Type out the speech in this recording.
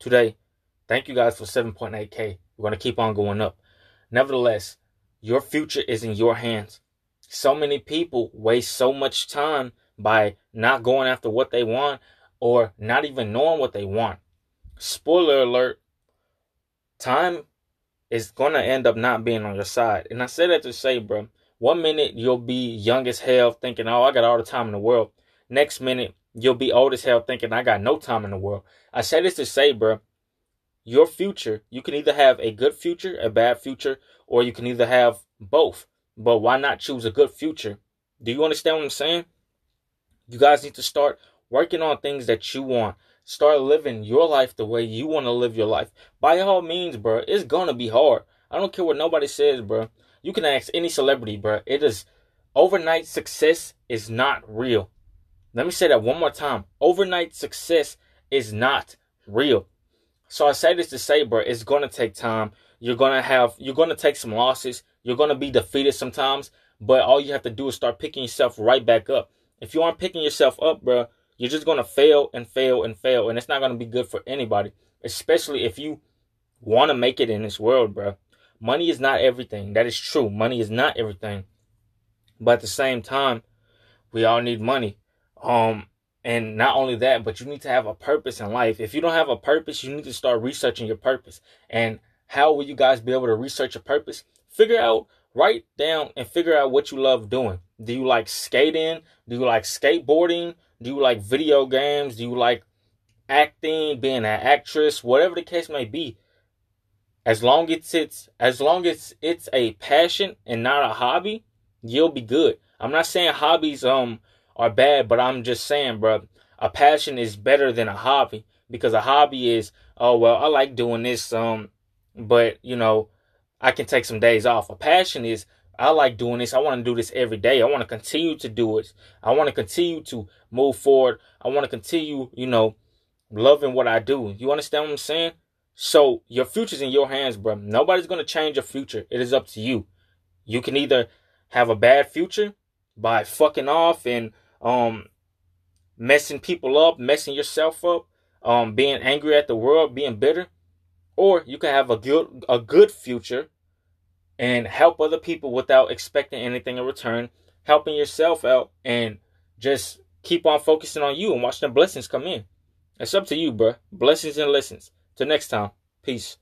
today. Thank you guys for 7.8K. We're going to keep on going up. Nevertheless, your future is in your hands. So many people waste so much time by not going after what they want or not even knowing what they want. Spoiler alert, time is going to end up not being on your side. And I say that to say, bro, one minute you'll be young as hell thinking, oh, I got all the time in the world. Next minute, you'll be old as hell thinking, I got no time in the world. I say this to say, bro, your future, you can either have a good future, a bad future, or you can either have both. But why not choose a good future? Do you understand what I'm saying? You guys need to start working on things that you want. Start living your life the way you want to live your life. By all means, bro, it's gonna be hard. I don't care what nobody says, bro. You can ask any celebrity, bro. It is overnight success is not real. Let me say that one more time. Overnight success is not real. So I say this to say, bro, it's gonna take time. You're gonna have you're gonna take some losses. You're gonna be defeated sometimes, but all you have to do is start picking yourself right back up. If you aren't picking yourself up, bro, you're just to fail and fail and fail. And it's not to be good for anybody, especially if you want to make it in this world, bro. Money is not everything. That is true. Money is not everything. But at the same time, we all need money. Um, and not only that, but you need to have a purpose in life. If you don't have a purpose, you need to start researching your purpose. And how will you guys be able to research your purpose? Figure out, write down and figure out what you love doing. Do you like skating? Do you like skateboarding? Do you like video games? Do you like acting, being an actress, whatever the case may be? As long as it's as long as it's a passion and not a hobby, you'll be good. I'm not saying hobbies um are bad, but I'm just saying, bro, a passion is better than a hobby because a hobby is oh well, I like doing this um but you know, I can take some days off. A passion is I like doing this. I want to do this every day. I want to continue to do it. I want to continue to move forward. I want to continue, you know, loving what I do. You understand what I'm saying? So your future's in your hands, bro. Nobody's going to change your future. It is up to you. You can either have a bad future by fucking off and um messing people up, messing yourself up, um being angry at the world, being bitter, or you can have a good a good future and help other people without expecting anything in return, helping yourself out, and just keep on focusing on you and watching the blessings come in. It's up to you, bro. Blessings and lessons. Till next time. Peace.